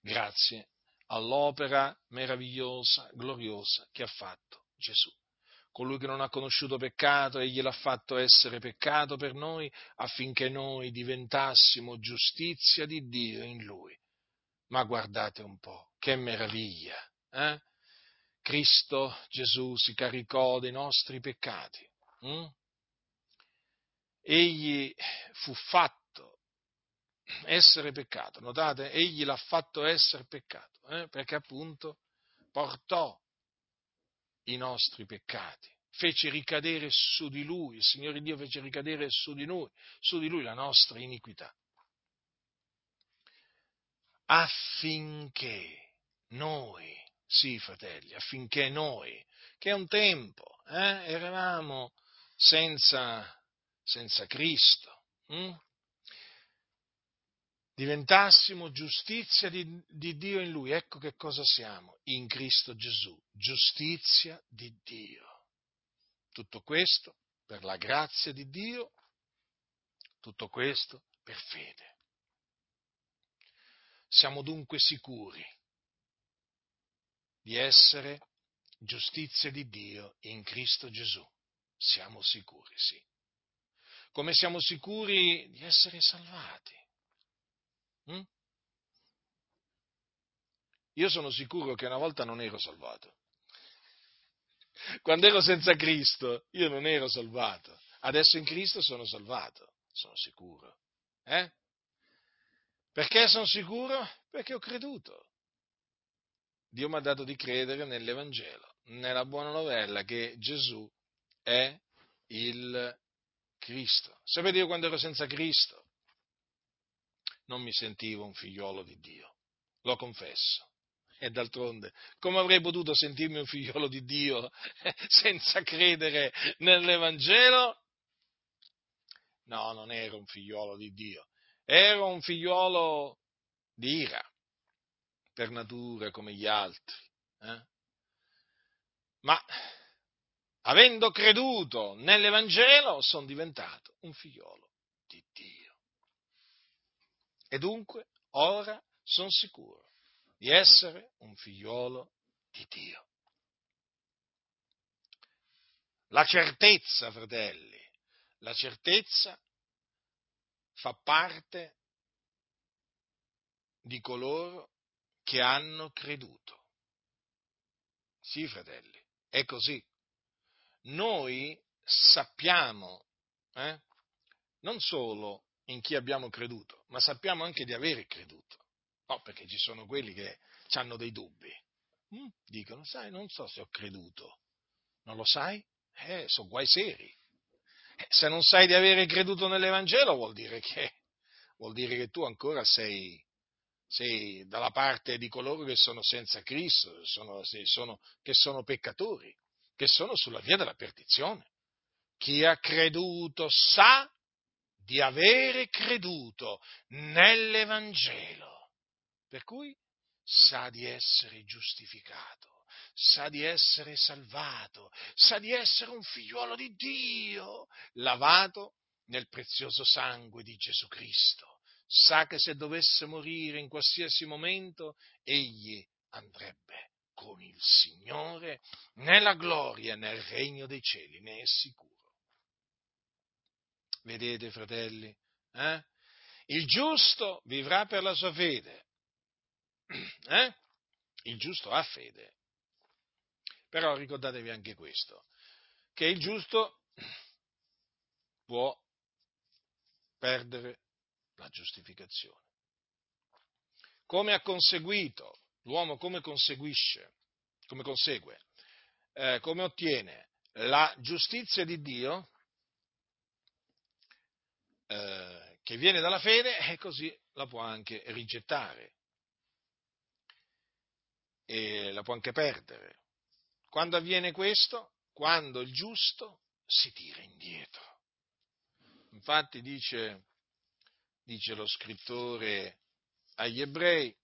grazie all'opera meravigliosa, gloriosa che ha fatto Gesù. Colui che non ha conosciuto peccato, egli l'ha fatto essere peccato per noi affinché noi diventassimo giustizia di Dio in lui. Ma guardate un po', che meraviglia! Eh? Cristo Gesù si caricò dei nostri peccati. Hm? Egli fu fatto essere peccato. Notate, egli l'ha fatto essere peccato, eh? perché appunto portò i nostri peccati, fece ricadere su di lui, il Signore Dio fece ricadere su di noi, su di lui la nostra iniquità affinché noi, sì fratelli, affinché noi, che un tempo eh, eravamo senza, senza Cristo, hm? Diventassimo giustizia di, di Dio in Lui. Ecco che cosa siamo in Cristo Gesù, giustizia di Dio. Tutto questo per la grazia di Dio, tutto questo per fede. Siamo dunque sicuri di essere giustizia di Dio in Cristo Gesù. Siamo sicuri, sì. Come siamo sicuri di essere salvati. Hm? Io sono sicuro che una volta non ero salvato. Quando ero senza Cristo, io non ero salvato. Adesso in Cristo sono salvato, sono sicuro. Eh? Perché sono sicuro? Perché ho creduto. Dio mi ha dato di credere nell'Evangelo, nella buona novella che Gesù è il Cristo. Sapete io quando ero senza Cristo? Non mi sentivo un figliolo di Dio, lo confesso. E d'altronde, come avrei potuto sentirmi un figliolo di Dio senza credere nell'Evangelo? No, non ero un figliolo di Dio, ero un figliolo di ira, per natura come gli altri. Eh? Ma avendo creduto nell'Evangelo, sono diventato un figliolo di Dio. E dunque, ora sono sicuro di essere un figliolo di Dio. La certezza, fratelli, la certezza fa parte di coloro che hanno creduto. Sì, fratelli, è così noi sappiamo eh, non solo in chi abbiamo creduto, ma sappiamo anche di avere creduto. No, perché ci sono quelli che hanno dei dubbi. Mm, dicono, sai, non so se ho creduto. Non lo sai? Eh, sono guai seri. Eh, se non sai di avere creduto nell'Evangelo vuol dire che, vuol dire che tu ancora sei, sei dalla parte di coloro che sono senza Cristo, sono, sono, che sono peccatori che sono sulla via della perdizione. Chi ha creduto sa di avere creduto nell'Evangelo, per cui sa di essere giustificato, sa di essere salvato, sa di essere un figliuolo di Dio, lavato nel prezioso sangue di Gesù Cristo. Sa che se dovesse morire in qualsiasi momento, egli andrebbe con il Signore nella gloria, nel regno dei cieli, ne è sicuro. Vedete, fratelli? Eh? Il giusto vivrà per la sua fede. Eh? Il giusto ha fede. Però ricordatevi anche questo, che il giusto può perdere la giustificazione. Come ha conseguito l'uomo come conseguisce, come consegue, eh, come ottiene la giustizia di Dio eh, che viene dalla fede e così la può anche rigettare e la può anche perdere. Quando avviene questo? Quando il giusto si tira indietro. Infatti dice, dice lo scrittore agli ebrei,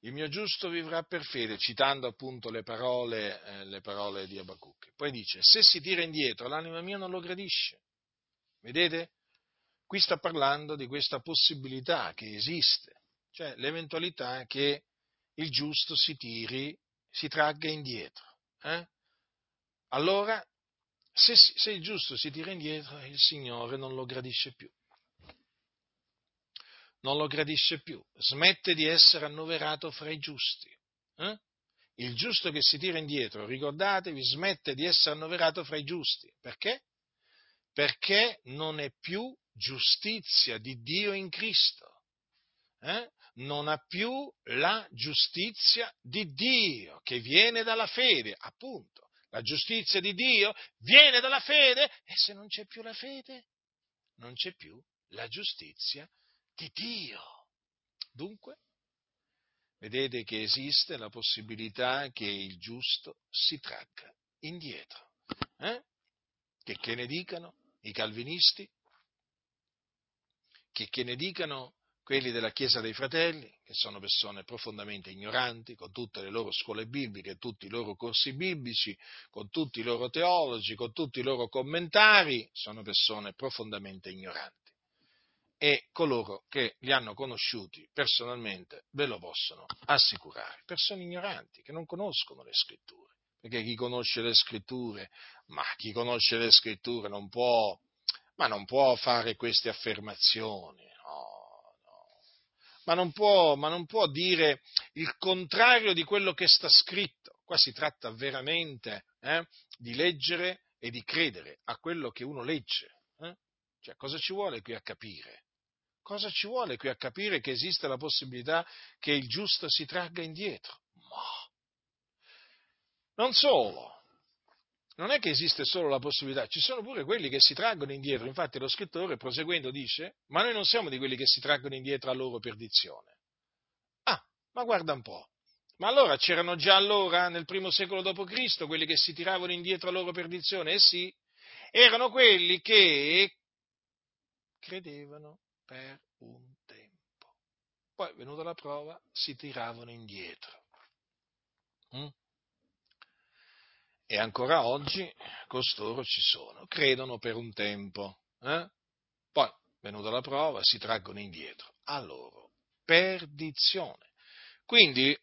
il mio giusto vivrà per fede, citando appunto le parole, eh, le parole di Abacuc. Poi dice, se si tira indietro, l'anima mia non lo gradisce. Vedete? Qui sta parlando di questa possibilità che esiste, cioè l'eventualità che il giusto si tiri, si tragga indietro. Eh? Allora, se, se il giusto si tira indietro, il Signore non lo gradisce più non lo gradisce più, smette di essere annoverato fra i giusti. Eh? Il giusto che si tira indietro, ricordatevi, smette di essere annoverato fra i giusti. Perché? Perché non è più giustizia di Dio in Cristo. Eh? Non ha più la giustizia di Dio che viene dalla fede, appunto. La giustizia di Dio viene dalla fede e se non c'è più la fede, non c'è più la giustizia di di Dio. Dunque, vedete che esiste la possibilità che il giusto si tragga indietro. Eh? Che, che ne dicano i calvinisti, che, che ne dicano quelli della Chiesa dei Fratelli, che sono persone profondamente ignoranti, con tutte le loro scuole bibliche, tutti i loro corsi biblici, con tutti i loro teologi, con tutti i loro commentari, sono persone profondamente ignoranti e coloro che li hanno conosciuti personalmente ve lo possono assicurare. Persone ignoranti che non conoscono le scritture, perché chi conosce le scritture, ma chi conosce le scritture non può, non può fare queste affermazioni, no, no. Ma, non può, ma non può dire il contrario di quello che sta scritto. Qua si tratta veramente eh, di leggere e di credere a quello che uno legge. Eh? Cioè, cosa ci vuole qui a capire? Cosa ci vuole qui a capire che esiste la possibilità che il giusto si tragga indietro? Ma non solo, non è che esiste solo la possibilità, ci sono pure quelli che si traggono indietro. Infatti lo scrittore, proseguendo, dice, ma noi non siamo di quelli che si traggono indietro a loro perdizione. Ah, ma guarda un po'. Ma allora c'erano già allora, nel primo secolo d.C., quelli che si tiravano indietro a loro perdizione? Eh sì, erano quelli che credevano per un tempo. Poi, venuta la prova, si tiravano indietro. Mm? E ancora oggi costoro ci sono, credono per un tempo, eh? poi, venuta la prova, si traggono indietro a loro perdizione. Quindi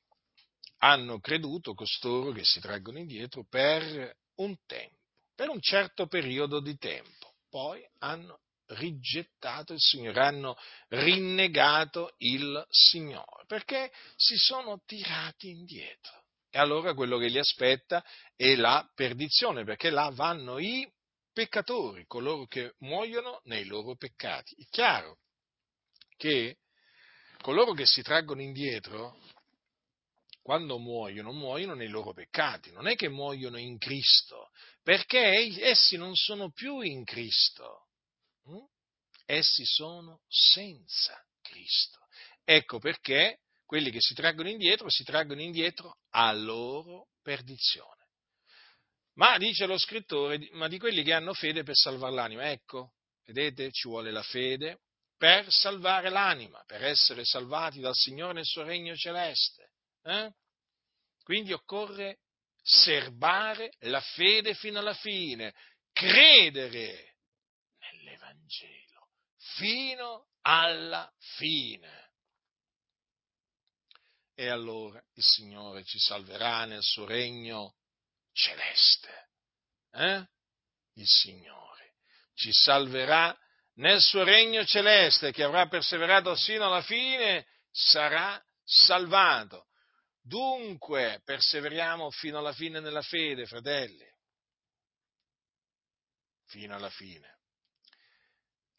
hanno creduto costoro che si traggono indietro per un tempo, per un certo periodo di tempo, poi hanno rigettato il Signore, hanno rinnegato il Signore, perché si sono tirati indietro. E allora quello che li aspetta è la perdizione, perché là vanno i peccatori, coloro che muoiono nei loro peccati. È chiaro che coloro che si traggono indietro, quando muoiono, muoiono nei loro peccati, non è che muoiono in Cristo, perché essi non sono più in Cristo, hm? essi sono senza Cristo. Ecco perché quelli che si traggono indietro si traggono indietro a loro perdizione. Ma dice lo scrittore, ma di quelli che hanno fede per salvare l'anima, ecco, vedete, ci vuole la fede per salvare l'anima, per essere salvati dal Signore nel suo regno celeste. Eh? Quindi occorre serbare la fede fino alla fine, credere nell'Evangelo fino alla fine e allora il Signore ci salverà nel suo regno celeste. Eh? Il Signore ci salverà nel suo regno celeste, che avrà perseverato sino alla fine, sarà salvato. Dunque, perseveriamo fino alla fine nella fede, fratelli. Fino alla fine.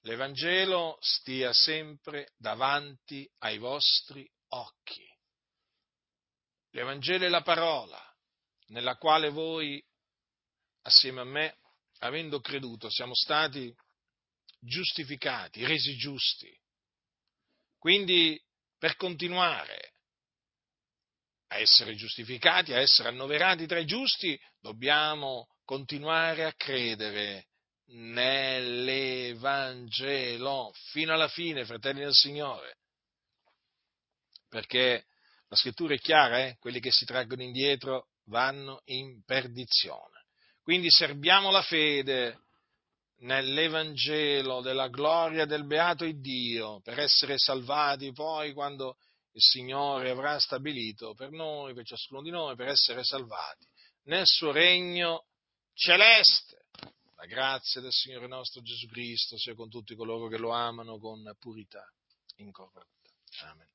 L'Evangelo stia sempre davanti ai vostri occhi. L'Evangelo è la parola nella quale voi, assieme a me, avendo creduto, siamo stati giustificati, resi giusti. Quindi, per continuare a essere giustificati, a essere annoverati tra i giusti, dobbiamo continuare a credere nell'Evangelo fino alla fine, fratelli del Signore. Perché la scrittura è chiara, eh? quelli che si traggono indietro vanno in perdizione. Quindi serbiamo la fede nell'Evangelo della gloria del beato Dio per essere salvati poi quando il Signore avrà stabilito per noi, per ciascuno di noi, per essere salvati nel suo regno celeste. La grazia del Signore nostro Gesù Cristo sia con tutti coloro che lo amano con purità incorrotta. Amen.